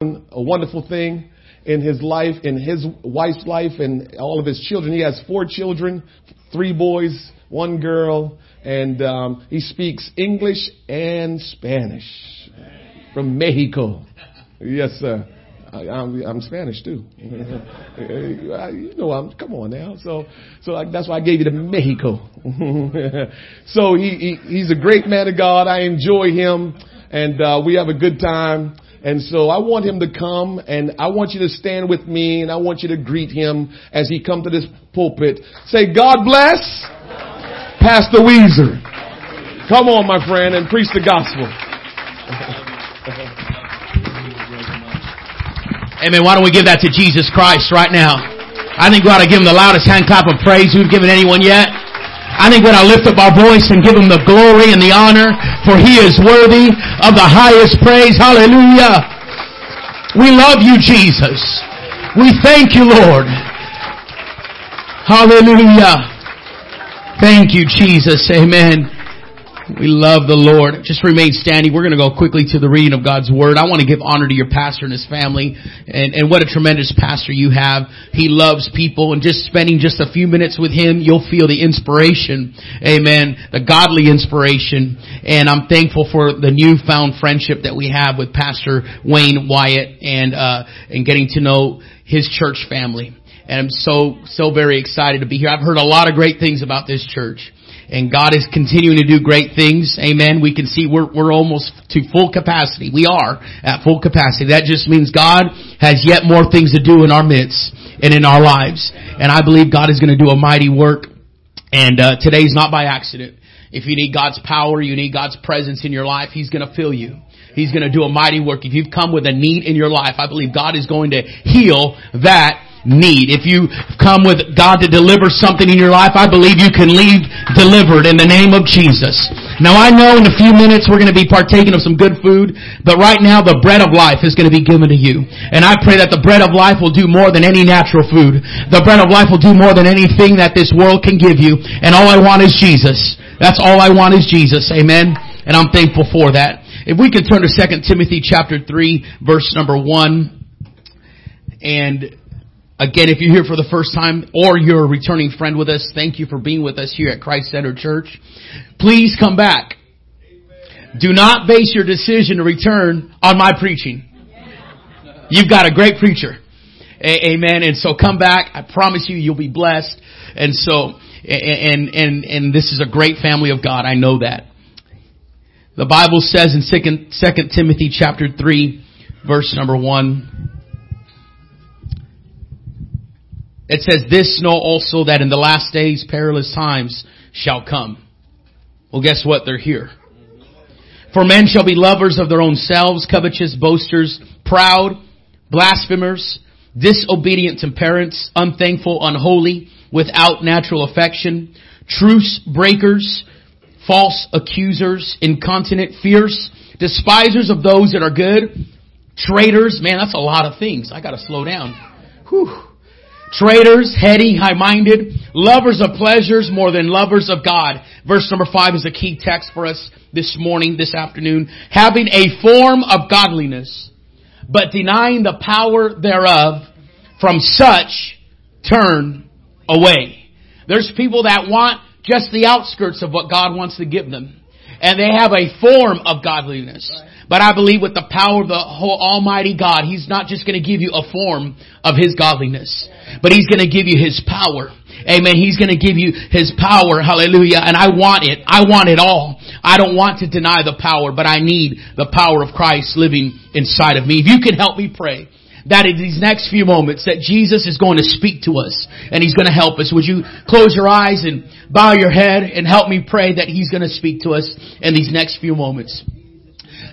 a wonderful thing in his life, in his wife's life, and all of his children. He has four children, three boys, one girl, and um, he speaks English and Spanish from Mexico. Yes, sir. I, am I'm Spanish too. you know, I'm, come on now. So, so that's why I gave you the Mexico. so he, he, he's a great man of God. I enjoy him and, uh, we have a good time. And so I want him to come and I want you to stand with me and I want you to greet him as he comes to this pulpit. Say, God bless Pastor Weezer. Come on, my friend, and preach the gospel. Amen. Why don't we give that to Jesus Christ right now? I think we ought to give him the loudest hand clap of praise we've given anyone yet. I think ought to lift up our voice and give him the glory and the honor for he is worthy of the highest praise. Hallelujah. We love you, Jesus. We thank you, Lord. Hallelujah. Thank you, Jesus. Amen. We love the Lord. Just remain standing. We're going to go quickly to the reading of God's Word. I want to give honor to your pastor and his family and, and what a tremendous pastor you have. He loves people and just spending just a few minutes with him, you'll feel the inspiration. Amen. The godly inspiration. And I'm thankful for the newfound friendship that we have with Pastor Wayne Wyatt and, uh, and getting to know his church family. And I'm so, so very excited to be here. I've heard a lot of great things about this church and God is continuing to do great things. Amen. We can see we're, we're almost to full capacity. We are at full capacity. That just means God has yet more things to do in our midst and in our lives. And I believe God is going to do a mighty work. And uh, today's not by accident. If you need God's power, you need God's presence in your life, He's going to fill you. He's going to do a mighty work. If you've come with a need in your life, I believe God is going to heal that need. If you come with God to deliver something in your life, I believe you can leave delivered in the name of Jesus. Now I know in a few minutes we're going to be partaking of some good food, but right now the bread of life is going to be given to you. And I pray that the bread of life will do more than any natural food. The bread of life will do more than anything that this world can give you. And all I want is Jesus. That's all I want is Jesus. Amen. And I'm thankful for that. If we could turn to 2 Timothy chapter 3 verse number 1 and Again, if you're here for the first time or you're a returning friend with us, thank you for being with us here at Christ Center Church. Please come back. Do not base your decision to return on my preaching. You've got a great preacher. A- amen. And so come back. I promise you, you'll be blessed. And so, and, and, and this is a great family of God. I know that. The Bible says in 2 Timothy chapter 3, verse number 1, It says, this know also that in the last days perilous times shall come. Well, guess what? They're here. For men shall be lovers of their own selves, covetous, boasters, proud, blasphemers, disobedient to parents, unthankful, unholy, without natural affection, truce breakers, false accusers, incontinent, fierce, despisers of those that are good, traitors. Man, that's a lot of things. I gotta slow down. Whew traitors, heady, high-minded, lovers of pleasures more than lovers of God. Verse number five is a key text for us this morning, this afternoon. Having a form of godliness, but denying the power thereof, from such turn away. There's people that want just the outskirts of what God wants to give them. And they have a form of godliness. But I believe with the power of the whole Almighty God, He's not just going to give you a form of His godliness, but He's going to give you His power. Amen. He's going to give you His power. Hallelujah. And I want it. I want it all. I don't want to deny the power, but I need the power of Christ living inside of me. If you can help me pray that in these next few moments that Jesus is going to speak to us and He's going to help us. Would you close your eyes and bow your head and help me pray that He's going to speak to us in these next few moments?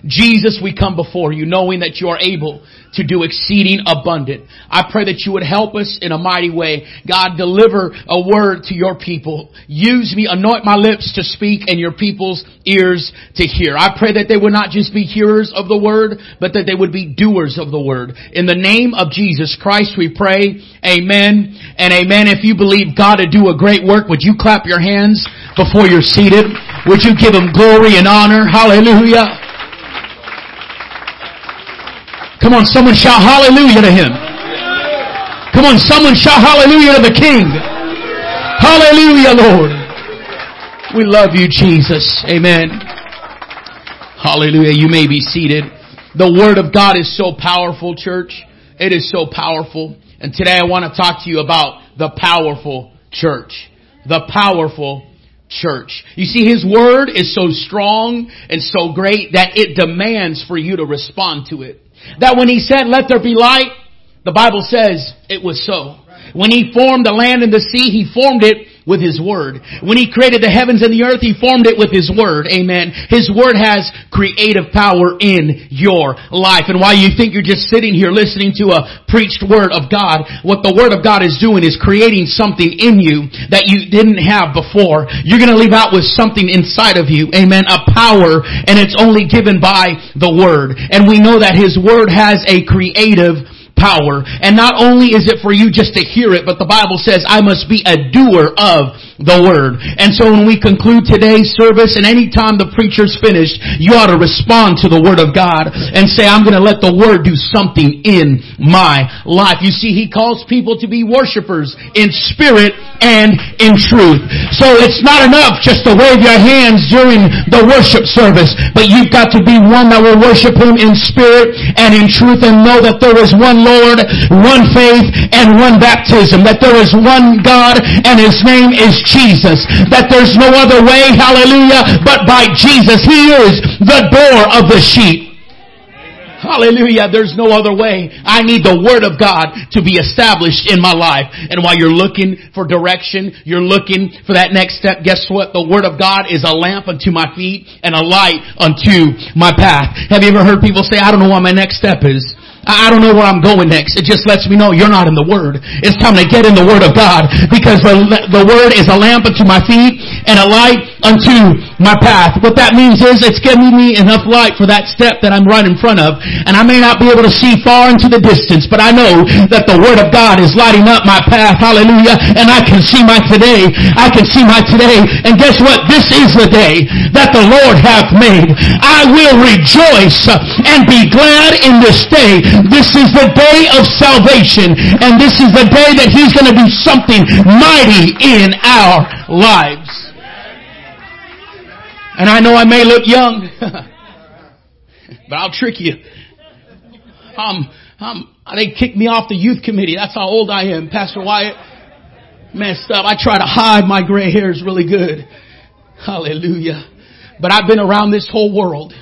Jesus, we come before you knowing that you are able to do exceeding abundant. I pray that you would help us in a mighty way. God, deliver a word to your people. Use me, anoint my lips to speak and your people's ears to hear. I pray that they would not just be hearers of the word, but that they would be doers of the word. In the name of Jesus Christ we pray. Amen and amen. If you believe God to do a great work, would you clap your hands before you're seated? Would you give him glory and honor? Hallelujah. Come on, someone shout hallelujah to him. Come on, someone shout hallelujah to the King. Hallelujah, Lord. We love you, Jesus. Amen. Hallelujah. You may be seated. The Word of God is so powerful, church. It is so powerful. And today I want to talk to you about the powerful church. The powerful church. You see, His Word is so strong and so great that it demands for you to respond to it. That when He said, let there be light, the Bible says it was so. When He formed the land and the sea, He formed it with His Word. When He created the heavens and the earth, He formed it with His Word. Amen. His Word has creative power in your life. And while you think you're just sitting here listening to a preached Word of God, what the Word of God is doing is creating something in you that you didn't have before. You're gonna leave out with something inside of you. Amen. A power, and it's only given by the Word. And we know that His Word has a creative power. And not only is it for you just to hear it, but the Bible says I must be a doer of the word. And so when we conclude today's service and anytime the preacher's finished, you ought to respond to the word of God and say, I'm going to let the word do something in my life. You see, he calls people to be worshipers in spirit and in truth. So it's not enough just to wave your hands during the worship service, but you've got to be one that will worship him in spirit and in truth and know that there is one Lord, one faith, and one baptism, that there is one God and his name is Jesus. That there's no other way, hallelujah, but by Jesus. He is the door of the sheep. Hallelujah. There's no other way. I need the Word of God to be established in my life. And while you're looking for direction, you're looking for that next step, guess what? The Word of God is a lamp unto my feet and a light unto my path. Have you ever heard people say, I don't know what my next step is? I don't know where I'm going next. It just lets me know you're not in the Word. It's time to get in the Word of God because the, the Word is a lamp unto my feet and a light unto my path. What that means is it's giving me enough light for that step that I'm right in front of. And I may not be able to see far into the distance, but I know that the Word of God is lighting up my path. Hallelujah. And I can see my today. I can see my today. And guess what? This is the day that the Lord hath made. I will rejoice and be glad in this day. This is the day of salvation. And this is the day that He's going to do something mighty in our lives. And I know I may look young, but I'll trick you. Um, um, they kicked me off the youth committee. That's how old I am. Pastor Wyatt messed up. I try to hide my gray hairs really good. Hallelujah. But I've been around this whole world.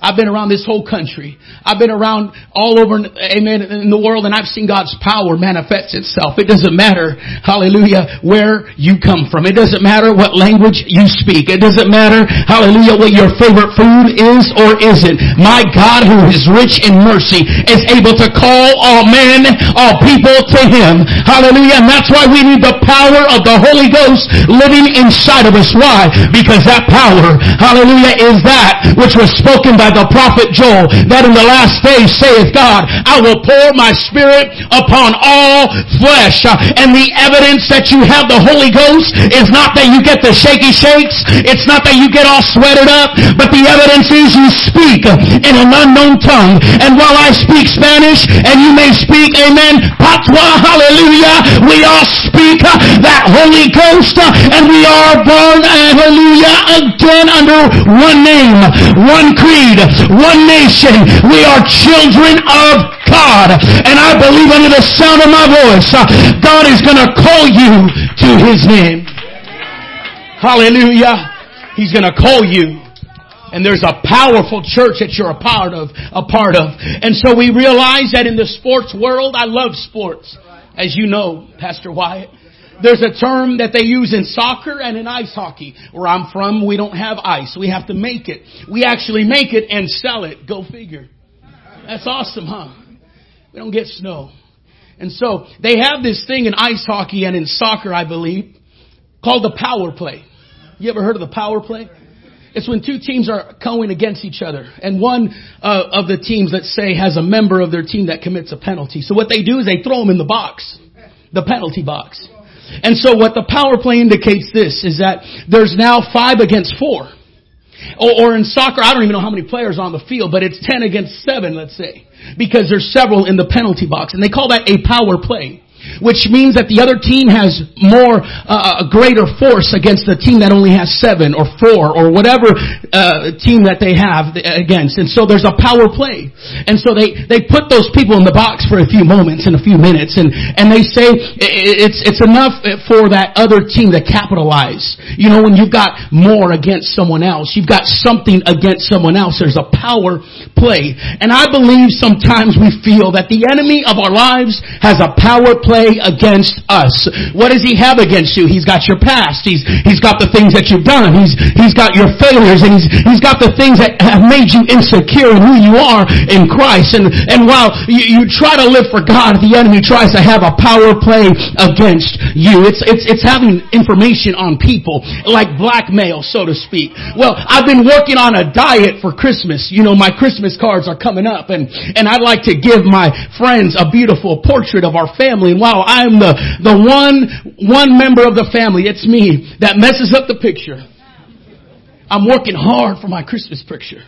I've been around this whole country. I've been around all over, amen, in the world and I've seen God's power manifest itself. It doesn't matter, hallelujah, where you come from. It doesn't matter what language you speak. It doesn't matter, hallelujah, what your favorite food is or isn't. My God who is rich in mercy is able to call all men, all people to Him. Hallelujah. And that's why we need the power of the Holy Ghost living inside of us. Why? Because that power, hallelujah, is that which was spoken by the prophet Joel that in the last days saith God, I will pour my spirit upon all flesh. And the evidence that you have the Holy Ghost is not that you get the shaky shakes. It's not that you get all sweated up, but the evidence is you speak in an unknown tongue. And while I speak Spanish and you may speak, amen, patois, hallelujah, we all speak that Holy Ghost and we are born, hallelujah, again under one name, one creed, one nation. We are children of God. And I believe under the sound of my voice, uh, God is going to call you to His name. Hallelujah. He's going to call you. And there's a powerful church that you're a part of, a part of. And so we realize that in the sports world, I love sports. As you know, Pastor Wyatt. There's a term that they use in soccer and in ice hockey. Where I'm from, we don't have ice. We have to make it. We actually make it and sell it. Go figure. That's awesome, huh? We don't get snow. And so they have this thing in ice hockey and in soccer, I believe, called the power play. You ever heard of the power play? It's when two teams are going against each other, and one uh, of the teams, let's say, has a member of their team that commits a penalty. So what they do is they throw them in the box, the penalty box. And so what the power play indicates this is that there's now five against four. Or, or in soccer, I don't even know how many players on the field, but it's 10 against 7, let's say. Because there's several in the penalty box. And they call that a power play which means that the other team has more uh, a greater force against the team that only has seven or four or whatever uh, team that they have against. And so there's a power play. And so they they put those people in the box for a few moments and a few minutes. And and they say it's it's enough for that other team to capitalize. You know when you've got more against someone else you've got something against someone else there's a power play. And I believe sometimes we feel that the enemy of our lives has a power play play against us. What does he have against you? He's got your past. He's, he's got the things that you've done. He's, he's got your failures and he's, he's got the things that have made you insecure in who you are in Christ. And, and while you, you try to live for God, the enemy tries to have a power play against you. It's, it's, it's having information on people, like blackmail, so to speak. Well, I've been working on a diet for Christmas. You know, my Christmas cards are coming up and, and I'd like to give my friends a beautiful portrait of our family. And wow, I'm the, the one, one member of the family, it's me, that messes up the picture. I'm working hard for my Christmas picture.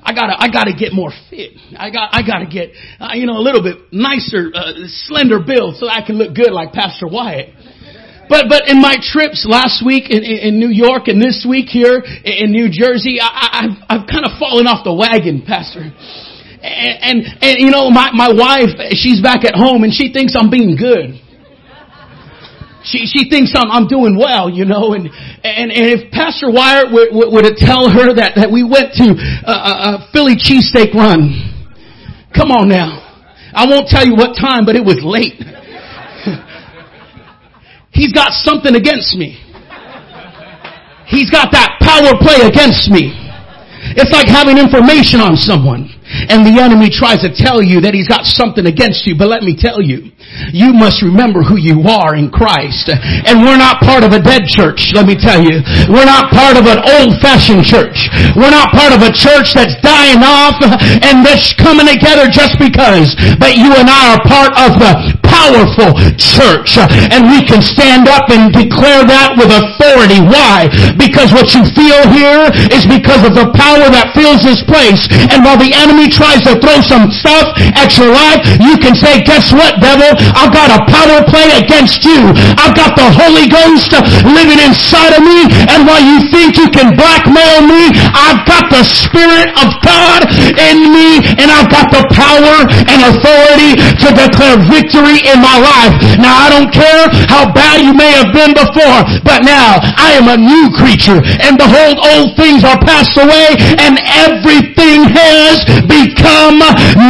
I gotta, I gotta get more fit. I got, I gotta get, uh, you know, a little bit nicer, uh, slender build so I can look good like Pastor Wyatt. But, but in my trips last week in, in, New York and this week here in New Jersey, I, I've, I've kind of fallen off the wagon, Pastor and, and, and you know, my, my wife, she's back at home and she thinks I'm being good. She, she thinks I'm, I'm doing well, you know, and, and, and if Pastor Wyatt would, would, tell her that, that we went to a, a, a Philly cheesesteak run. Come on now. I won't tell you what time, but it was late. He's got something against me. He's got that power play against me. It's like having information on someone. And the enemy tries to tell you that he's got something against you. But let me tell you, you must remember who you are in Christ. And we're not part of a dead church, let me tell you. We're not part of an old-fashioned church. We're not part of a church that's dying off and that's coming together just because. But you and I are part of the powerful church. And we can stand up and declare that with authority. Why? Because what you feel here is because of the power that fills this place. And while the enemy enemy tries to throw some stuff at your life, you can say, guess what, devil? I've got a power play against you. I've got the Holy Ghost living inside of me, and while you think you can blackmail me, I've got the Spirit of God in me, and I've got the power and authority to declare victory in my life. Now, I don't care how bad you may have been before, but now I am a new creature, and behold, old things are passed away, and everything has become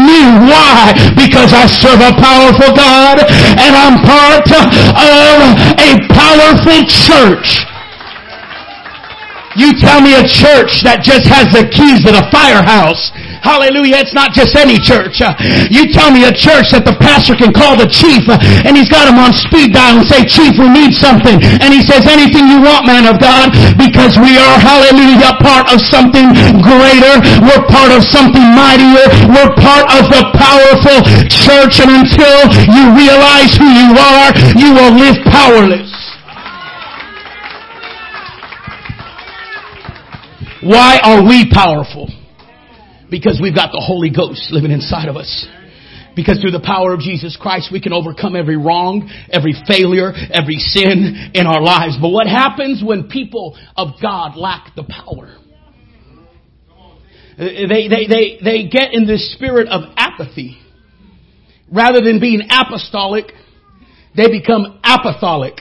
new. Why? Because I serve a powerful God and I'm part of a powerful church. You tell me a church that just has the keys to the firehouse Hallelujah. It's not just any church. Uh, you tell me a church that the pastor can call the chief uh, and he's got him on speed dial and say, Chief, we need something. And he says, anything you want, man of God, because we are, hallelujah, part of something greater. We're part of something mightier. We're part of the powerful church. And until you realize who you are, you will live powerless. Why are we powerful? Because we've got the Holy Ghost living inside of us. Because through the power of Jesus Christ, we can overcome every wrong, every failure, every sin in our lives. But what happens when people of God lack the power? They, they, they, they get in this spirit of apathy. Rather than being apostolic, they become apatholic.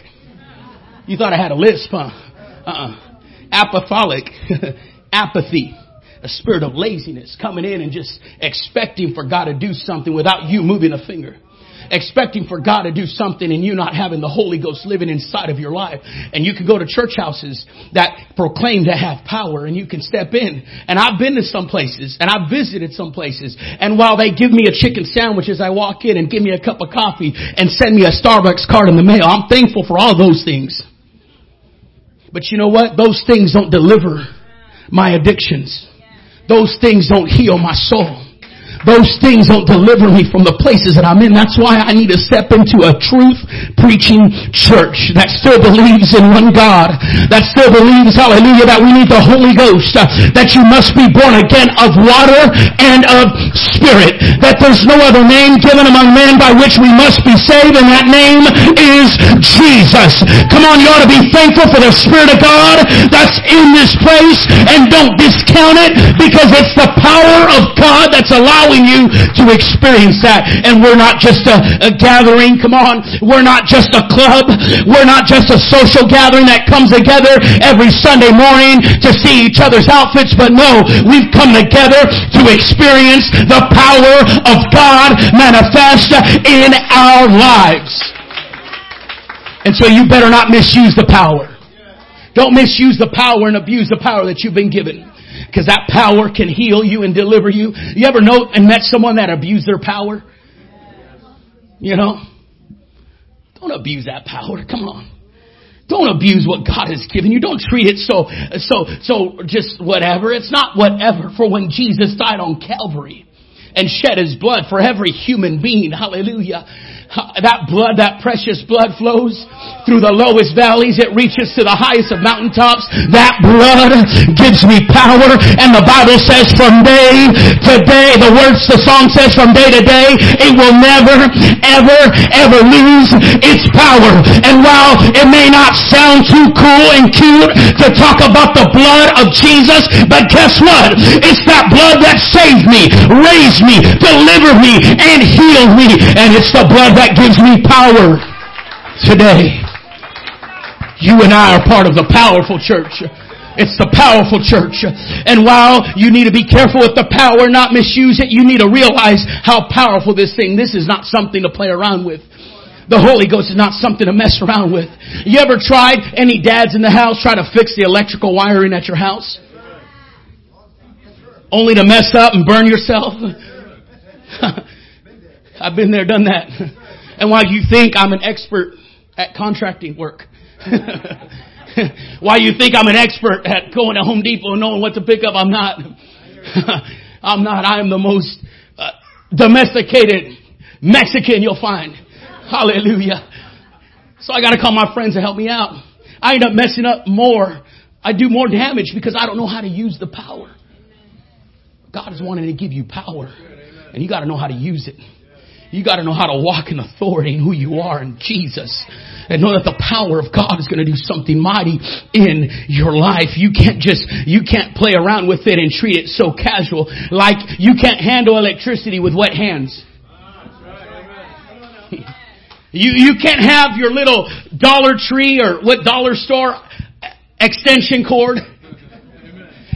You thought I had a lisp, huh? Uh-uh. Apatholic. Apathy a spirit of laziness coming in and just expecting for God to do something without you moving a finger expecting for God to do something and you not having the Holy Ghost living inside of your life. And you can go to church houses that proclaim to have power and you can step in. And I've been to some places and I've visited some places and while they give me a chicken sandwich as I walk in and give me a cup of coffee and send me a Starbucks card in the mail, I'm thankful for all those things. But you know what? Those things don't deliver my addictions. Those things don't heal my soul. Those things don't deliver me from the places that I'm in. That's why I need to step into a truth preaching church that still believes in one God, that still believes, hallelujah, that we need the Holy Ghost, uh, that you must be born again of water and of spirit, that there's no other name given among men by which we must be saved, and that name is Jesus. Come on, you ought to be thankful for the Spirit of God that's in this place, and don't discount it, because it's the power of God that's allowing you to experience that. And we're not just a, a gathering. Come on. We're not just a club. We're not just a social gathering that comes together every Sunday morning to see each other's outfits. But no, we've come together to experience the power of God manifest in our lives. And so you better not misuse the power. Don't misuse the power and abuse the power that you've been given. Because that power can heal you and deliver you. You ever know and met someone that abused their power? You know? Don't abuse that power. Come on. Don't abuse what God has given you. Don't treat it so, so, so just whatever. It's not whatever. For when Jesus died on Calvary and shed his blood for every human being, hallelujah, that blood, that precious blood flows through the lowest valleys. It reaches to the highest of mountaintops. That blood gives me power. And the Bible says from day to day, the words, the song says from day to day, it will never, ever, ever lose its power. And while it may not sound too cool and cute to talk about the blood of Jesus, but guess what? It's that blood that saved me, raised me, delivered me, and healed me. And it's the blood that gives me power today. You and I are part of the powerful church. It's the powerful church. And while you need to be careful with the power, not misuse it, you need to realize how powerful this thing, this is not something to play around with. The Holy Ghost is not something to mess around with. You ever tried, any dads in the house, try to fix the electrical wiring at your house? Only to mess up and burn yourself? I've been there, done that. And why you think I'm an expert at contracting work, why you think I'm an expert at going to Home Depot and knowing what to pick up, I'm not. I'm not. I am the most uh, domesticated Mexican you'll find. Hallelujah. So I got to call my friends to help me out. I end up messing up more. I do more damage because I don't know how to use the power. God is wanting to give you power, and you got to know how to use it. You got to know how to walk in authority and who you are in Jesus. And know that the power of God is going to do something mighty in your life. You can't just, you can't play around with it and treat it so casual. Like you can't handle electricity with wet hands. You, you can't have your little Dollar Tree or what dollar store extension cord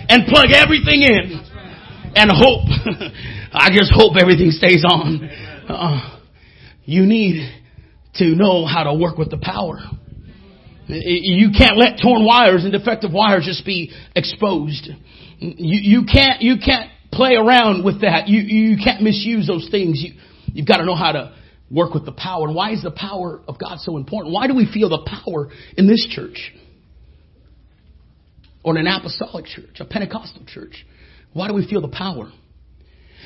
and plug everything in and hope. I just hope everything stays on. Uh, you need to know how to work with the power. You can't let torn wires and defective wires just be exposed. You, you can't, you can't play around with that. You, you can't misuse those things. You, you've got to know how to work with the power. And why is the power of God so important? Why do we feel the power in this church? Or in an apostolic church, a Pentecostal church? Why do we feel the power?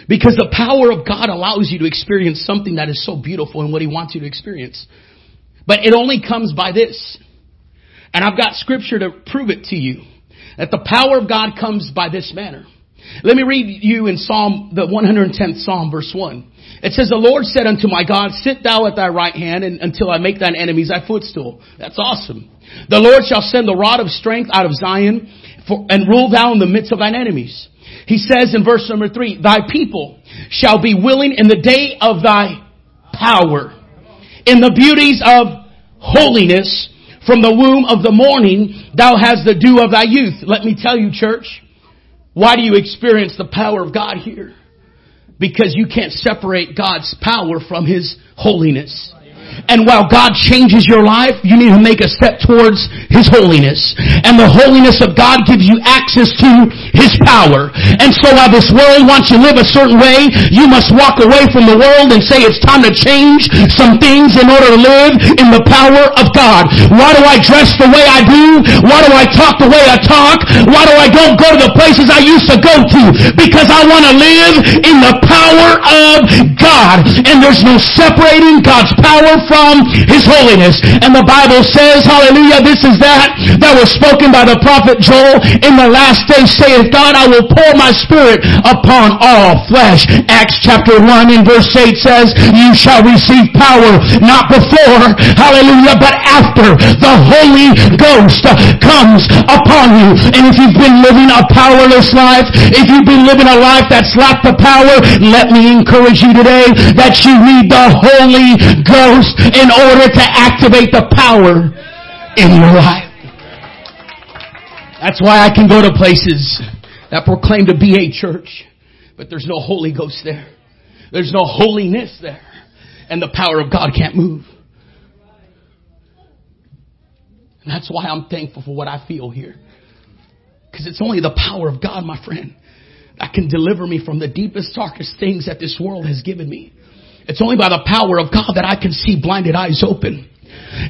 Because the power of God allows you to experience something that is so beautiful in what He wants you to experience. But it only comes by this. And I've got scripture to prove it to you. That the power of God comes by this manner. Let me read you in Psalm, the 110th Psalm, verse 1. It says, The Lord said unto my God, Sit thou at thy right hand and, until I make thine enemies thy footstool. That's awesome. The Lord shall send the rod of strength out of Zion for, and rule thou in the midst of thine enemies. He says in verse number three, Thy people shall be willing in the day of thy power, in the beauties of holiness, from the womb of the morning, thou hast the dew of thy youth. Let me tell you, church, why do you experience the power of God here? Because you can't separate God's power from His holiness. And while God changes your life, you need to make a step towards His holiness. And the holiness of God gives you access to His power. And so while this world wants you to live a certain way, you must walk away from the world and say it's time to change some things in order to live in the power of God. Why do I dress the way I do? Why do I talk the way I talk? Why do I don't go to the places I used to go to? Because I want to live in the power of God. And there's no separating God's power from His holiness. And the Bible says, hallelujah, this is that that was spoken by the prophet Joel in the last days saith God, I will pour my spirit upon all flesh. Acts chapter 1 in verse 8 says, you shall receive power not before, hallelujah, but after the Holy Ghost comes upon you. And if you've been living a powerless life, if you've been living a life that's lacked the power, let me encourage you today that you need the Holy Ghost in order to activate the power in your life. That's why I can go to places that proclaim to be a church, but there's no Holy Ghost there. There's no holiness there. And the power of God can't move. And that's why I'm thankful for what I feel here. Because it's only the power of God, my friend, that can deliver me from the deepest, darkest things that this world has given me. It's only by the power of God that I can see blinded eyes open.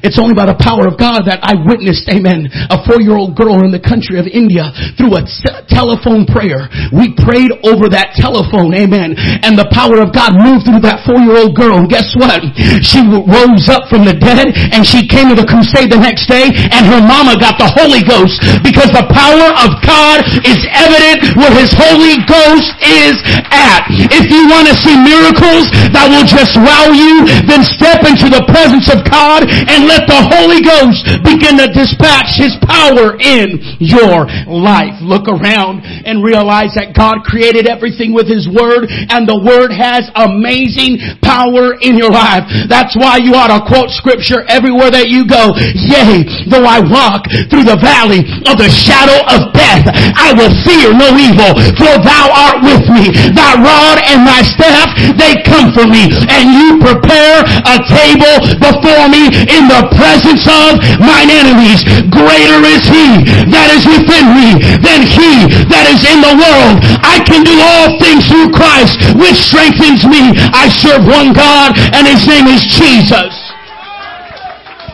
It's only by the power of God that I witnessed, amen, a four-year-old girl in the country of India through a telephone prayer. We prayed over that telephone, amen, and the power of God moved through that four-year-old girl. And guess what? She rose up from the dead and she came to the crusade the next day and her mama got the Holy Ghost because the power of God is evident where His Holy Ghost is at. If you want to see miracles that will just wow you, then step into the presence of God and let the Holy Ghost begin to dispatch His power in your life. Look around and realize that God created everything with His Word and the Word has amazing power in your life. That's why you ought to quote scripture everywhere that you go. Yea, though I walk through the valley of the shadow of death, I will fear no evil, for thou art with me. Thy rod and thy staff, they comfort me. And you prepare a table before me in the presence of mine enemies. Greater is he that is within me than he that is in the world. I can do all things through Christ, which strengthens me. I serve one God, and his name is Jesus.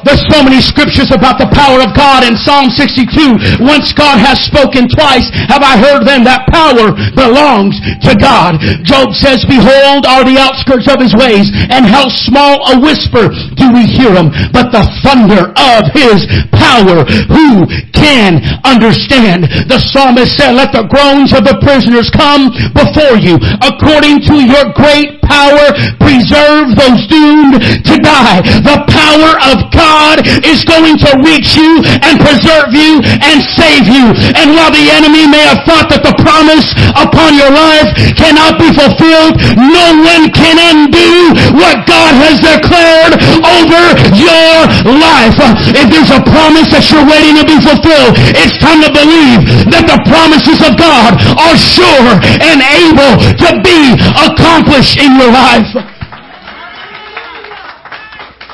There's so many scriptures about the power of God in Psalm 62. Once God has spoken twice, have I heard then that power belongs to God. Job says, behold are the outskirts of his ways, and how small a whisper do we hear him, but the thunder of his power, who can understand? The psalmist said, let the groans of the prisoners come before you. According to your great power, preserve those doomed to die. The power of God God is going to reach you and preserve you and save you. And while the enemy may have thought that the promise upon your life cannot be fulfilled, no one can undo what God has declared over your life. If there's a promise that you're waiting to be fulfilled, it's time to believe that the promises of God are sure and able to be accomplished in your life.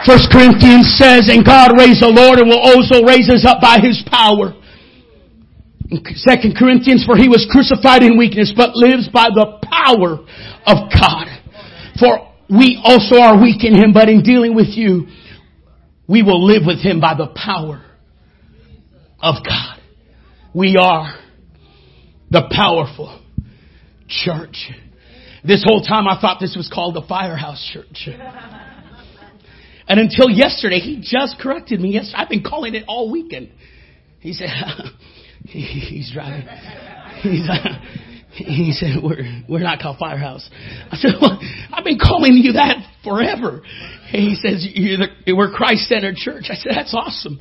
First Corinthians says, and God raised the Lord and will also raise us up by his power. Second Corinthians, for he was crucified in weakness, but lives by the power of God. For we also are weak in him, but in dealing with you, we will live with him by the power of God. We are the powerful church. This whole time I thought this was called the Firehouse Church. And until yesterday, he just corrected me. Yes, I've been calling it all weekend. He said, he's driving. He's, uh, he said, we're, we're not called Firehouse. I said, well, I've been calling you that forever. And he says, the, we're Christ-centered church. I said, that's awesome.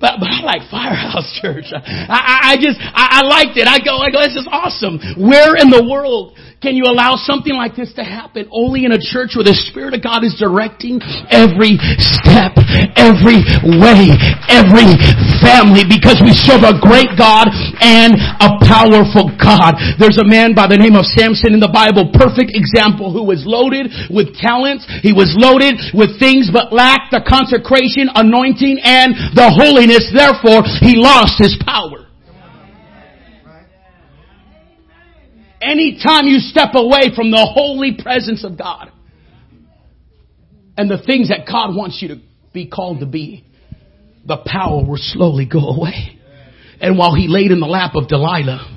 But, but I like Firehouse Church. I, I, I just, I, I liked it. I go, I go, this is awesome. Where in the world can you allow something like this to happen? Only in a church where the Spirit of God is directing every step, every way, every family because we serve a great God and a powerful God. There's a man by the name of Samson in the Bible, perfect example, who was loaded with talents. He was loaded with things but lacked the consecration, anointing, and the holiness. Therefore, he lost his power. Anytime you step away from the holy presence of God and the things that God wants you to be called to be, the power will slowly go away. And while he laid in the lap of Delilah,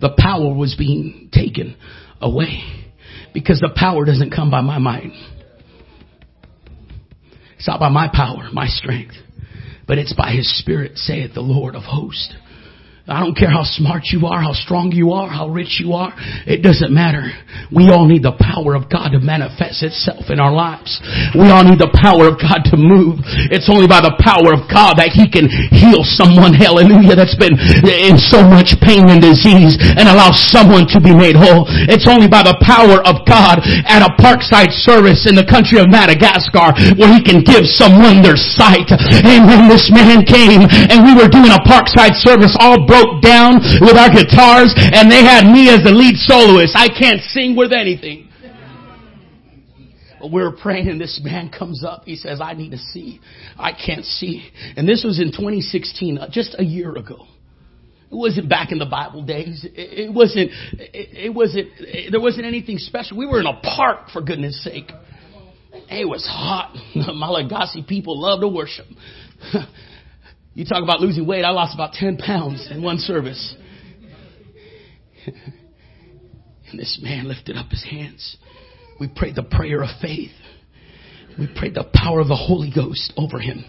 the power was being taken away because the power doesn't come by my mind. It's not by my power, my strength, but it's by his spirit, saith the Lord of hosts. I don't care how smart you are, how strong you are, how rich you are. It doesn't matter. We all need the power of God to manifest itself in our lives. We all need the power of God to move. It's only by the power of God that He can heal someone, hallelujah, that's been in so much pain and disease and allow someone to be made whole. It's only by the power of God at a parkside service in the country of Madagascar where He can give someone their sight. And when this man came and we were doing a parkside service all broke down with our guitars and they had me as the lead soloist. I can't sing with anything. But we were praying and this man comes up. He says, I need to see. I can't see. And this was in 2016, uh, just a year ago. It wasn't back in the Bible days. It wasn't, it wasn't, there wasn't anything special. We were in a park, for goodness sake. It was hot. The Malagasy people love to worship. You talk about losing weight. I lost about 10 pounds in one service. and this man lifted up his hands. We prayed the prayer of faith. We prayed the power of the Holy Ghost over him.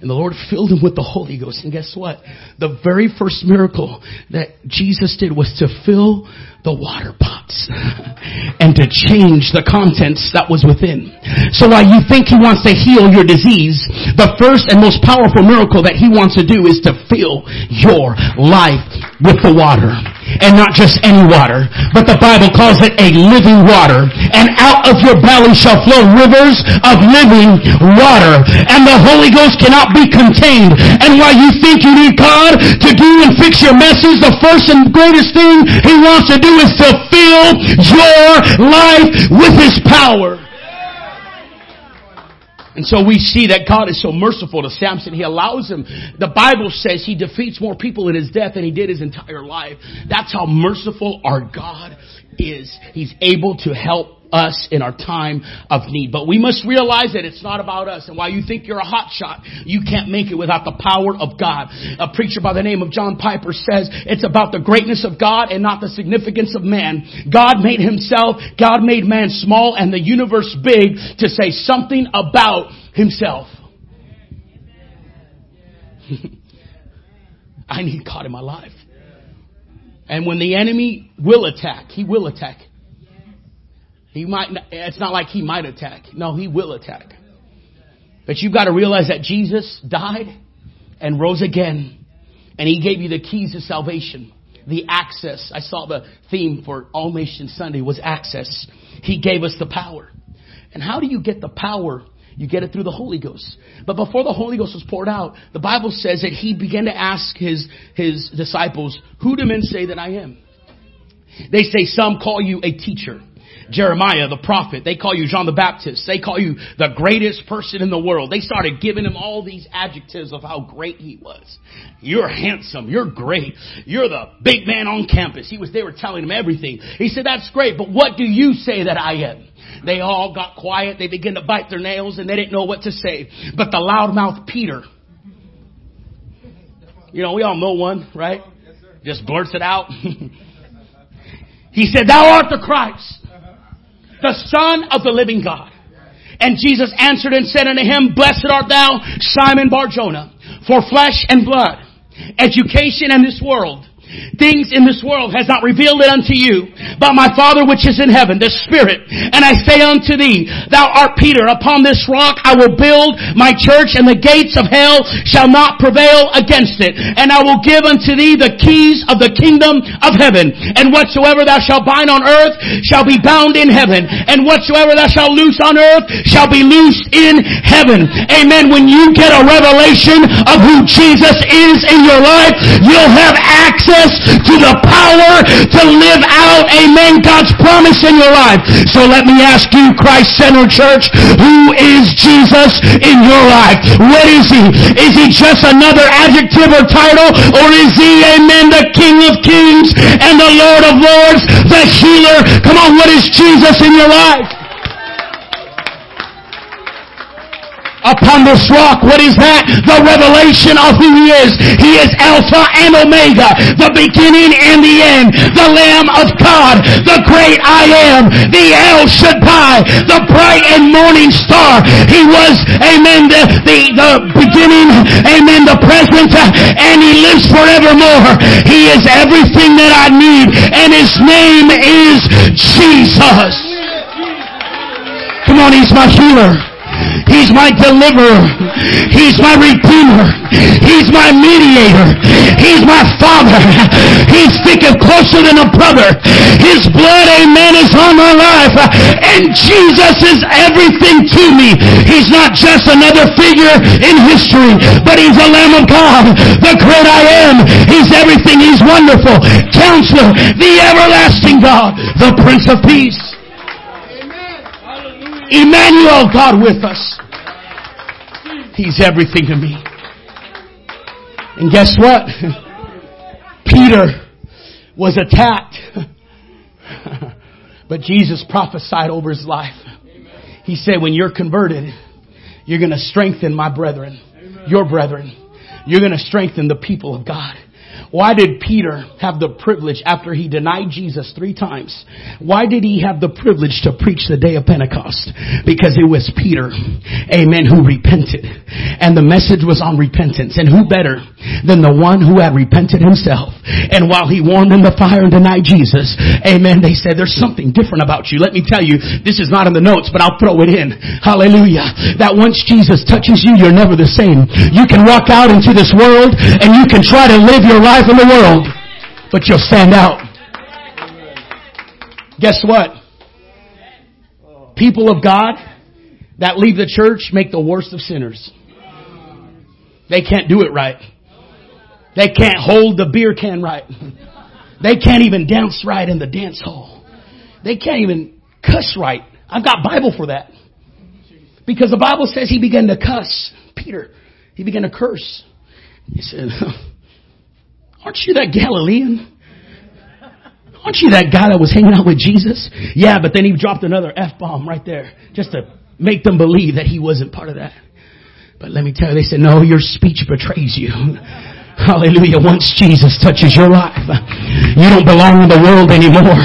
And the Lord filled him with the Holy Ghost. And guess what? The very first miracle that Jesus did was to fill the water pots and to change the contents that was within. So while you think he wants to heal your disease, the first and most powerful miracle that he wants to do is to fill your life with the water. And not just any water, but the Bible calls it a living water. And out of your belly shall flow rivers of living water. And the Holy Ghost cannot be contained. And while you think you need God to do and fix your messes, the first and greatest thing He wants to do is to fill your life with His power. And so we see that God is so merciful to Samson. He allows him. The Bible says he defeats more people in his death than he did his entire life. That's how merciful our God is. He's able to help us in our time of need. But we must realize that it's not about us. And while you think you're a hot shot, you can't make it without the power of God. A preacher by the name of John Piper says it's about the greatness of God and not the significance of man. God made himself, God made man small and the universe big to say something about himself. I need God in my life. And when the enemy will attack, he will attack. He might, it's not like he might attack. No, he will attack. But you've got to realize that Jesus died and rose again. And he gave you the keys to salvation. The access. I saw the theme for All Nations Sunday was access. He gave us the power. And how do you get the power? You get it through the Holy Ghost. But before the Holy Ghost was poured out, the Bible says that he began to ask his, his disciples, who do men say that I am? They say some call you a teacher. Jeremiah the prophet. They call you John the Baptist. They call you the greatest person in the world. They started giving him all these adjectives of how great he was. You're handsome. You're great. You're the big man on campus. He was, they were telling him everything. He said, that's great, but what do you say that I am? They all got quiet. They began to bite their nails and they didn't know what to say. But the loudmouth Peter, you know, we all know one, right? Just blurts it out. he said, thou art the Christ the Son of the living God. And Jesus answered and said unto him, Blessed art thou, Simon Barjona, for flesh and blood, education and this world things in this world has not revealed it unto you, but my Father which is in heaven, the Spirit. And I say unto thee, thou art Peter, upon this rock I will build my church and the gates of hell shall not prevail against it. And I will give unto thee the keys of the kingdom of heaven. And whatsoever thou shalt bind on earth shall be bound in heaven. And whatsoever thou shalt loose on earth shall be loosed in heaven. Amen. When you get a revelation of who Jesus is in your life, you'll have access access to the power to live out, amen, God's promise in your life. So let me ask you, Christ Center Church, who is Jesus in your life? What is he? Is he just another adjective or title? Or is he, amen, the King of Kings and the Lord of Lords, the healer? Come on, what is Jesus in your life? Upon this rock. What is that? The revelation of who He is. He is Alpha and Omega, the beginning and the end, the Lamb of God, the great I am, the El Shaddai, the bright and morning star. He was, amen, the, the, the beginning, amen, the present, and He lives forevermore. He is everything that I need, and His name is Jesus. Come on, He's my healer. He's my deliverer. He's my redeemer. He's my mediator. He's my father. He's thicker, closer than a brother. His blood, amen, is on my life. And Jesus is everything to me. He's not just another figure in history, but he's the Lamb of God, the great I am. He's everything. He's wonderful. Counselor, the everlasting God, the Prince of Peace. Emmanuel, God with us. He's everything to me. And guess what? Peter was attacked. but Jesus prophesied over his life. He said, when you're converted, you're going to strengthen my brethren, your brethren. You're going to strengthen the people of God. Why did Peter have the privilege after he denied Jesus three times? Why did he have the privilege to preach the day of Pentecost? Because it was Peter, amen, who repented. And the message was on repentance. And who better than the one who had repented himself? And while he warmed in the fire and denied Jesus, amen, they said, there's something different about you. Let me tell you, this is not in the notes, but I'll throw it in. Hallelujah. That once Jesus touches you, you're never the same. You can walk out into this world and you can try to live your life life in the world, but you'll stand out. Guess what? People of God that leave the church make the worst of sinners. They can't do it right. They can't hold the beer can right. They can't even dance right in the dance hall. They can't even cuss right. I've got Bible for that. Because the Bible says he began to cuss. Peter, he began to curse. He said, Aren't you that Galilean? Aren't you that guy that was hanging out with Jesus? Yeah, but then he dropped another F bomb right there just to make them believe that he wasn't part of that. But let me tell you, they said, no, your speech betrays you. Hallelujah. Once Jesus touches your life, you don't belong in the world anymore.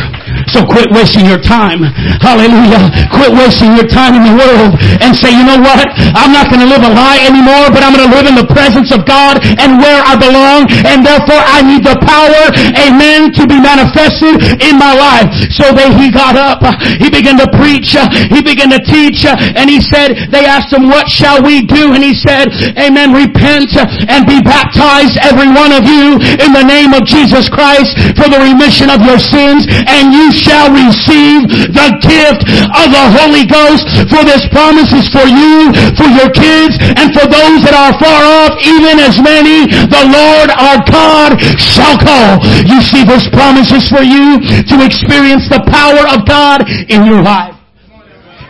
So quit wasting your time. Hallelujah. Quit wasting your time in the world and say, you know what? I'm not going to live a lie anymore, but I'm going to live in the presence of God and where I belong. And therefore I need the power, amen, to be manifested in my life. So that he got up. He began to preach. He began to teach. And he said, they asked him, what shall we do? And he said, amen, repent and be baptized every one of you in the name of Jesus Christ for the remission of your sins and you shall receive the gift of the Holy Ghost for this promise is for you, for your kids, and for those that are far off, even as many the Lord our God shall call. You see, this promise is for you to experience the power of God in your life.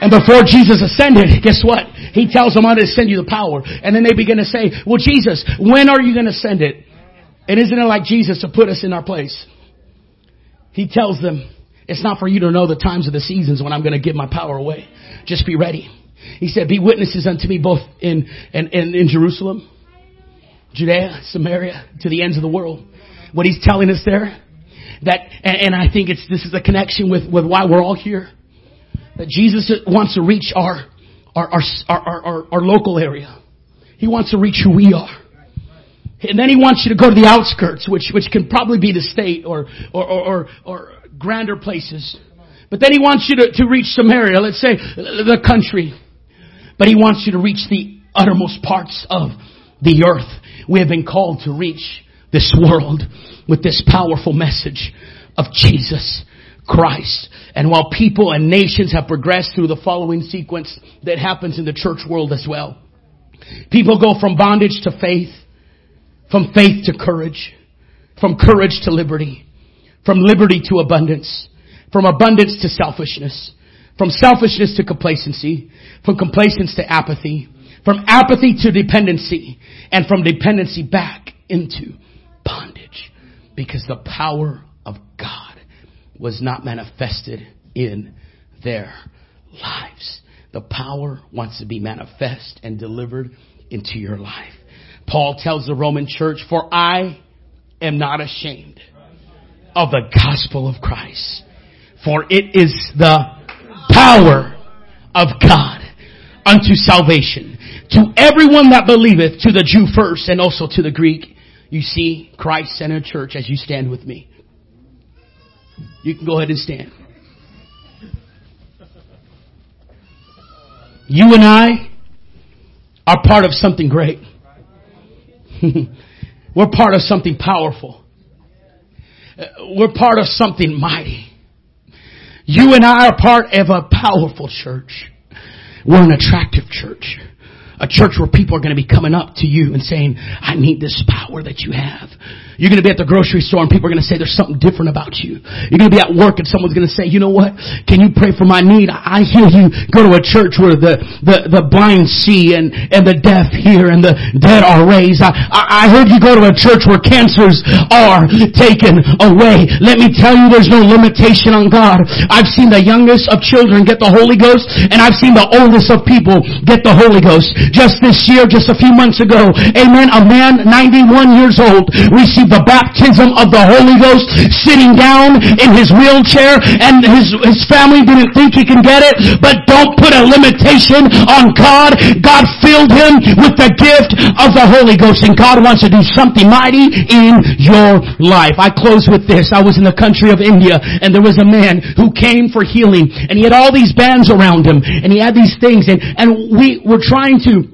And before Jesus ascended, guess what? He tells them, I'm going to send you the power. And then they begin to say, well, Jesus, when are you going to send it? And isn't it like Jesus to put us in our place? He tells them, it's not for you to know the times of the seasons when I'm going to give my power away. Just be ready. He said, be witnesses unto me both in, in, in, in Jerusalem, Judea, Samaria, to the ends of the world. What he's telling us there, that, and, and I think it's, this is a connection with, with why we're all here. That Jesus wants to reach our, our, our, our, our, our local area. He wants to reach who we are. And then he wants you to go to the outskirts, which, which can probably be the state or, or, or, or, or grander places. But then he wants you to, to reach Samaria, let's say the country. But he wants you to reach the uttermost parts of the earth. We have been called to reach this world with this powerful message of Jesus Christ. And while people and nations have progressed through the following sequence that happens in the church world as well. People go from bondage to faith, from faith to courage, from courage to liberty, from liberty to abundance, from abundance to selfishness, from selfishness to complacency, from complacency to apathy, from apathy to dependency, and from dependency back into bondage. Because the power of God was not manifested in their lives. The power wants to be manifest and delivered into your life. Paul tells the Roman church, for I am not ashamed of the gospel of Christ, for it is the power of God unto salvation to everyone that believeth, to the Jew first and also to the Greek. You see Christ-centered church as you stand with me. You can go ahead and stand. You and I are part of something great. We're part of something powerful. Uh, we're part of something mighty. You and I are part of a powerful church. We're an attractive church a church where people are going to be coming up to you and saying, I need this power that you have. You're going to be at the grocery store and people are going to say there's something different about you. You're going to be at work and someone's going to say, you know what? Can you pray for my need? I hear you go to a church where the, the, the blind see and, and the deaf hear and the dead are raised. I, I heard you go to a church where cancers are taken away. Let me tell you there's no limitation on God. I've seen the youngest of children get the Holy Ghost and I've seen the oldest of people get the Holy Ghost. Just this year, just a few months ago, amen, a man 91 years old received the baptism of the Holy Ghost sitting down in his wheelchair and his, his family didn't think he can get it, but don't put a limitation on God. God filled him with the gift of the Holy Ghost and God wants to do something mighty in your life. I close with this. I was in the country of India and there was a man who came for healing and he had all these bands around him and he had these things and, and we were trying to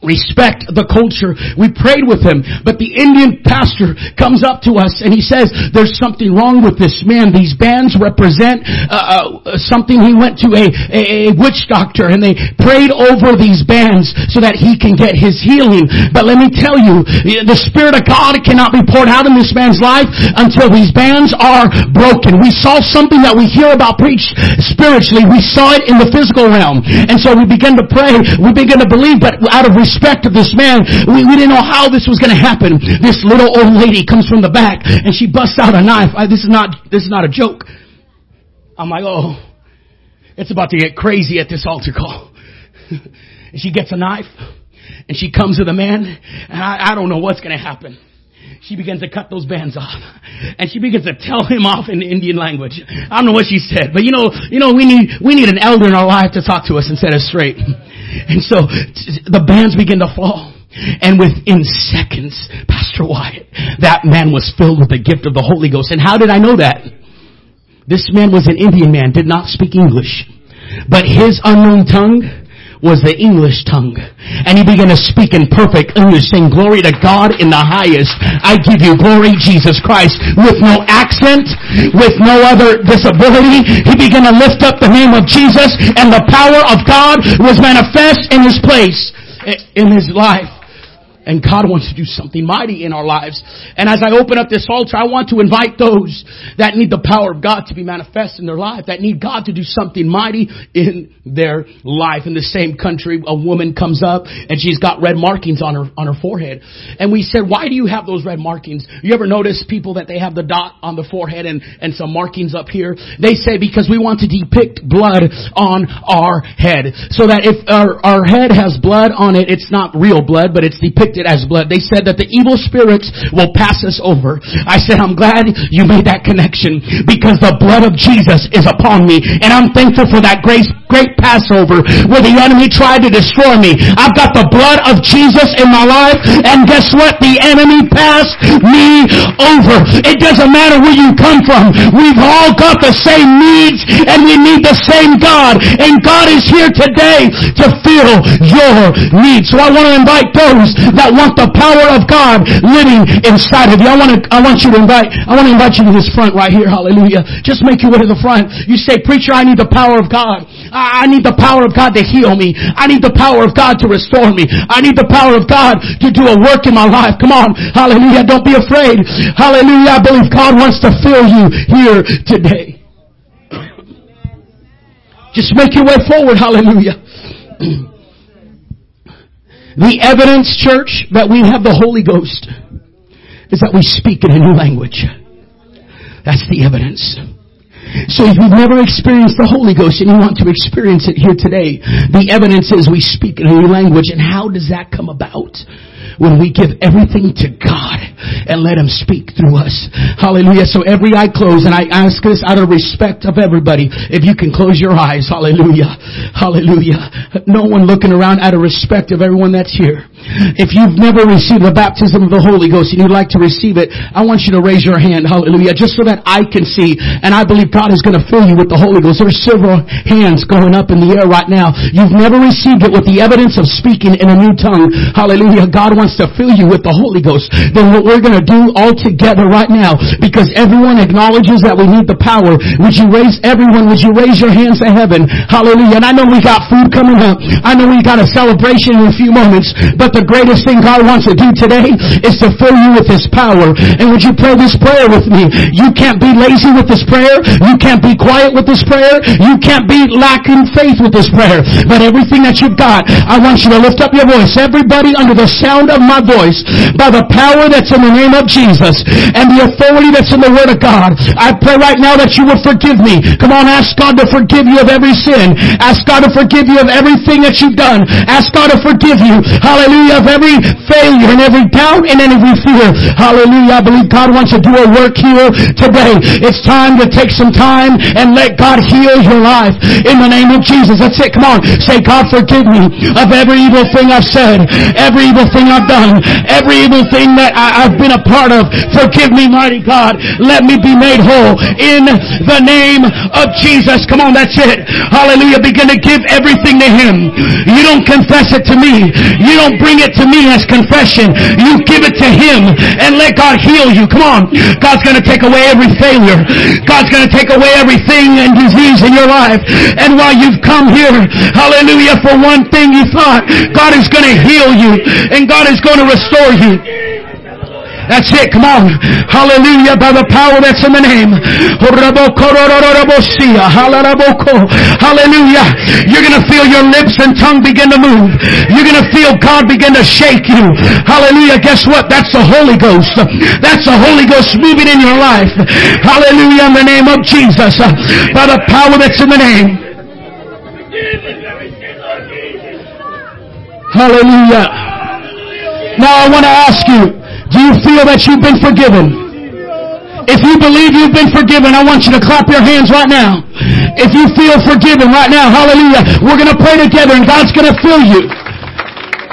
respect the culture. We prayed with him, but the Indian pastor comes up to us and he says, there's something wrong with this man. These bands represent uh, uh, something. He went to a, a, a, witch doctor and they prayed over these bands so that he can get his healing. But let me tell you, the Spirit of God cannot be poured out in this man's life until these bands are broken. We saw something that we hear about preached spiritually. We saw it in the physical realm. And so we began to pray. We began to believe, but out of respect of this man. We, we didn't know how this was going to happen. This little old lady comes from the back and she busts out a knife. I, this is not, this is not a joke. I'm like, oh, it's about to get crazy at this altar call. and she gets a knife and she comes to the man and I, I don't know what's going to happen she begins to cut those bands off. And she begins to tell him off in Indian language. I don't know what she said, but you know, you know, we need, we need an elder in our life to talk to us and set us straight. And so the bands begin to fall. And within seconds, Pastor Wyatt, that man was filled with the gift of the Holy Ghost. And how did I know that? This man was an Indian man, did not speak English. But his unknown tongue was the English tongue. And he began to speak in perfect English, saying, glory to God in the highest. I give you glory, Jesus Christ, with no accent, with no other disability. He began to lift up the name of Jesus and the power of God was manifest in his place, in his life. And God wants to do something mighty in our lives. And as I open up this altar, I want to invite those that need the power of God to be manifest in their life, that need God to do something mighty in their life. In the same country, a woman comes up and she's got red markings on her, on her forehead. And we said, why do you have those red markings? You ever notice people that they have the dot on the forehead and, and some markings up here? They say because we want to depict blood on our head. So that if our, our head has blood on it, it's not real blood, but it's depicted as blood. They said that the evil spirits will pass us over. I said, I'm glad you made that connection because the blood of Jesus is upon me and I'm thankful for that grace, great Passover where the enemy tried to destroy me. I've got the blood of Jesus in my life and guess what? The enemy passed me over. It doesn't matter where you come from. We've all got the same needs and we need the same God and God is here today to fill your needs. So I want to invite those that want the power of God living inside of you. I want to, I want you to invite, I want to invite you to this front right here. Hallelujah. Just make your way to the front. You say, preacher, I need the power of God. I need the power of God to heal me. I need the power of God to restore me. I need the power of God to do a work in my life. Come on. Hallelujah. Don't be afraid. Hallelujah. I believe God wants to fill you here today. Just make your way forward. Hallelujah. The evidence, church, that we have the Holy Ghost is that we speak in a new language. That's the evidence. So if you've never experienced the Holy Ghost and you want to experience it here today, the evidence is we speak in a new language. And how does that come about? When we give everything to God and let Him speak through us. Hallelujah. So every eye closed, and I ask this out of respect of everybody, if you can close your eyes. Hallelujah. Hallelujah. No one looking around out of respect of everyone that's here. If you've never received the baptism of the Holy Ghost and you'd like to receive it, I want you to raise your hand. Hallelujah. Just so that I can see. And I believe God is going to fill you with the Holy Ghost. There's several hands going up in the air right now. You've never received it with the evidence of speaking in a new tongue. Hallelujah. God wants to fill you with the Holy Ghost, then what we're going to do all together right now, because everyone acknowledges that we need the power. Would you raise, everyone, would you raise your hands to heaven? Hallelujah. And I know we got food coming up. I know we got a celebration in a few moments, but the greatest thing God wants to do today is to fill you with His power. And would you pray this prayer with me? You can't be lazy with this prayer. You can't be quiet with this prayer. You can't be lacking faith with this prayer. But everything that you've got, I want you to lift up your voice. Everybody under the sound of my voice, by the power that's in the name of Jesus and the authority that's in the Word of God, I pray right now that you will forgive me. Come on, ask God to forgive you of every sin. Ask God to forgive you of everything that you've done. Ask God to forgive you, hallelujah, of every failure and every doubt and every fear. Hallelujah. I believe God wants to do a work here today. It's time to take some time and let God heal your life in the name of Jesus. That's it. Come on. Say, God, forgive me of every evil thing I've said, every evil thing I've done, every evil thing that I, have been a part of. Forgive me, mighty God. Let me be made whole in the name of Jesus. Come on, that's it. Hallelujah. Begin to give everything to Him. You don't confess it to me. You don't bring it to me as confession. You give it to Him and let God heal you. Come on. God's going to take away every failure. God's going to take away everything and disease in your life. And while you've come here, hallelujah, for one thing you thought, God is going to heal you and God is going to restore you. That's it. Come on. Hallelujah. By the power that's in the name. Hallelujah. You're going to feel your lips and tongue begin to move. You're going to feel God begin to shake you. Hallelujah. Guess what? That's the Holy Ghost. That's the Holy Ghost moving in your life. Hallelujah. In the name of Jesus. By the power that's in the name. Hallelujah. Now I want to ask you, do you feel that you've been forgiven? If you believe you've been forgiven, I want you to clap your hands right now. If you feel forgiven right now, hallelujah, we're going to pray together and God's going to fill you.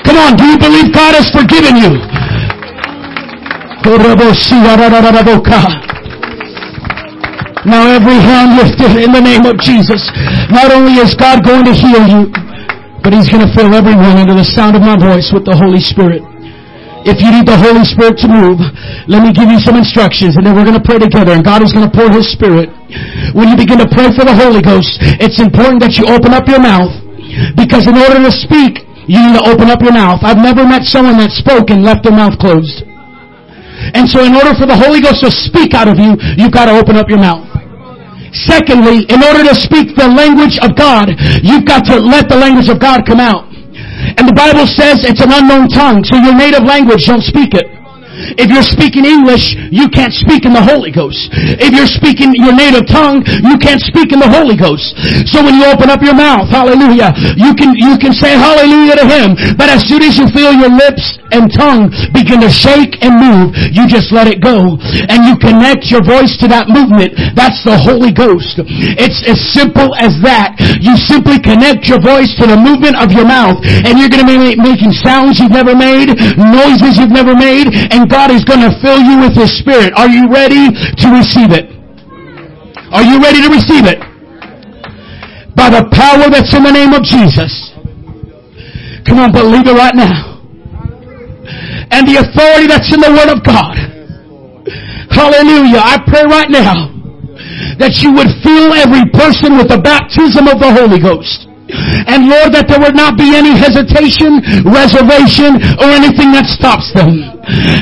Come on, do you believe God has forgiven you? Now every hand lifted in the name of Jesus. Not only is God going to heal you, but He's going to fill everyone under the sound of my voice with the Holy Spirit. If you need the Holy Spirit to move, let me give you some instructions and then we're going to pray together and God is going to pour His Spirit. When you begin to pray for the Holy Ghost, it's important that you open up your mouth because in order to speak, you need to open up your mouth. I've never met someone that spoke and left their mouth closed. And so in order for the Holy Ghost to speak out of you, you've got to open up your mouth. Secondly, in order to speak the language of God, you've got to let the language of God come out. And the Bible says it's an unknown tongue, so your native language, don't speak it. If you're speaking English, you can't speak in the Holy Ghost. If you're speaking your native tongue, you can't speak in the Holy Ghost. So when you open up your mouth, hallelujah, you can, you can say hallelujah to Him. But as soon as you feel your lips and tongue begin to shake and move, you just let it go. And you connect your voice to that movement. That's the Holy Ghost. It's as simple as that. You simply connect your voice to the movement of your mouth and you're going to be making sounds you've never made, noises you've never made, and God is going to fill you with His Spirit. Are you ready to receive it? Are you ready to receive it? By the power that's in the name of Jesus. Come on, believe it right now. And the authority that's in the Word of God. Hallelujah. I pray right now that you would fill every person with the baptism of the Holy Ghost. And Lord, that there would not be any hesitation, reservation, or anything that stops them.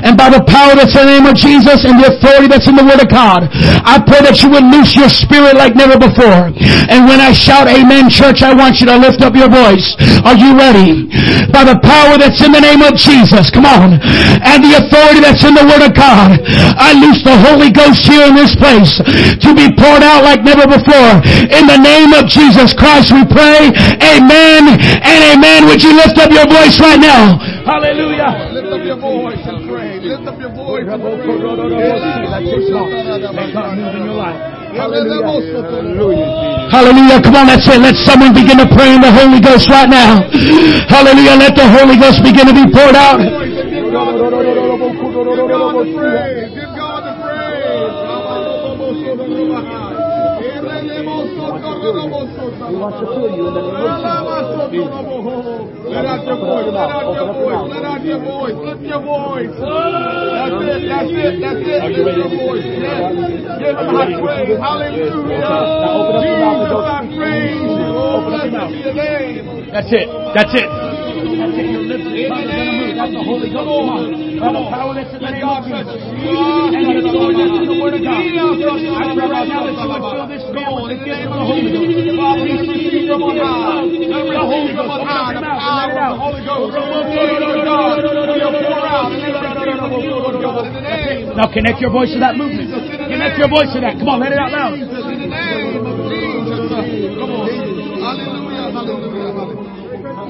And by the power that's in the name of Jesus and the authority that's in the Word of God, I pray that you would loose your spirit like never before. And when I shout amen, church, I want you to lift up your voice. Are you ready? By the power that's in the name of Jesus, come on. And the authority that's in the Word of God, I loose the Holy Ghost here in this place to be poured out like never before. In the name of Jesus Christ we pray. Amen and amen. Would you lift up your voice right now? Hallelujah. Lift up your voice Hallelujah. Come on, that's it. Let someone begin to pray in the Holy Ghost right now. Hallelujah. Let the Holy Ghost begin to be poured out. Your voice. Let out your voice. Let out your voice. Lift your voice. That's it. That's it. That's it. Lift your voice. Yes. Give him high praise. Hallelujah. Jesus, I praise you. Oh, blessed be your name. That's it. That's it. That's it. Your lips are gonna move. That's the Holy Ghost. Come on. By the power that's in the name of Jesus. And the authority that's in the Word of God. I pray right now that you would fill this man with the gift of the Holy Ghost. Father, we receive from on high. We receive from on the power of the Holy Ghost. God, we'll pour out and let it be from you, Lord God, in the name Now connect your voice to that movement. Connect your voice to that. Come on, let it out loud.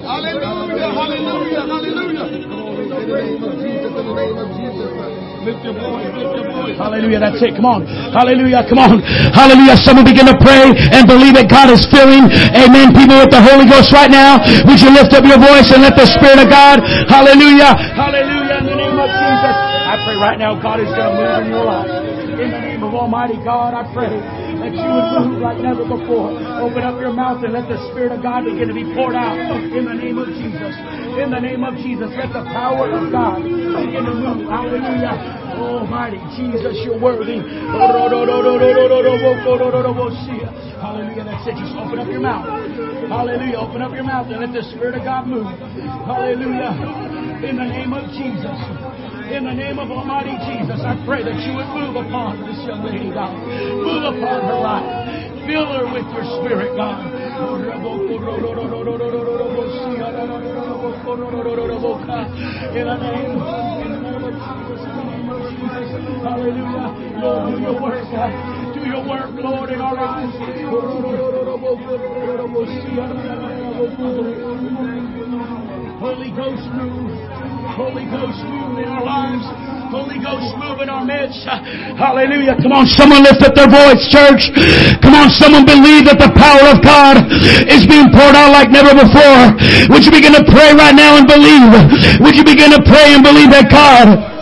Hallelujah, hallelujah, hallelujah. Hallelujah. That's it. Come on. Hallelujah. Come on. Hallelujah. Someone begin to pray and believe that God is filling, amen, people with the Holy Ghost right now. Would you lift up your voice and let the Spirit of God, hallelujah, hallelujah, in the name of Jesus. I pray right now God is going to move in your life. In the name of Almighty God, I pray that you would move like never before. Open up your mouth and let the Spirit of God begin to be poured out. In the name of Jesus. In the name of Jesus, let the power of God begin to move. Hallelujah. Almighty Jesus, you're worthy. Hallelujah. That's it. Just open up your mouth. Hallelujah. Open up your mouth and let the Spirit of God move. Hallelujah. In the name of Jesus. In the name of Almighty Jesus, I pray that you would move upon this young lady, God. Move upon her life. Fill her with your spirit, God. In the name. Hallelujah. Lord, do your work, God. Do your work, Lord, in our lives. Holy Ghost move. Holy Ghost move in our lives. Holy Ghost move in our midst. Hallelujah. Come on, someone lift up their voice, church. Come on, someone believe that the power of God is being poured out like never before. Would you begin to pray right now and believe? Would you begin to pray and believe that God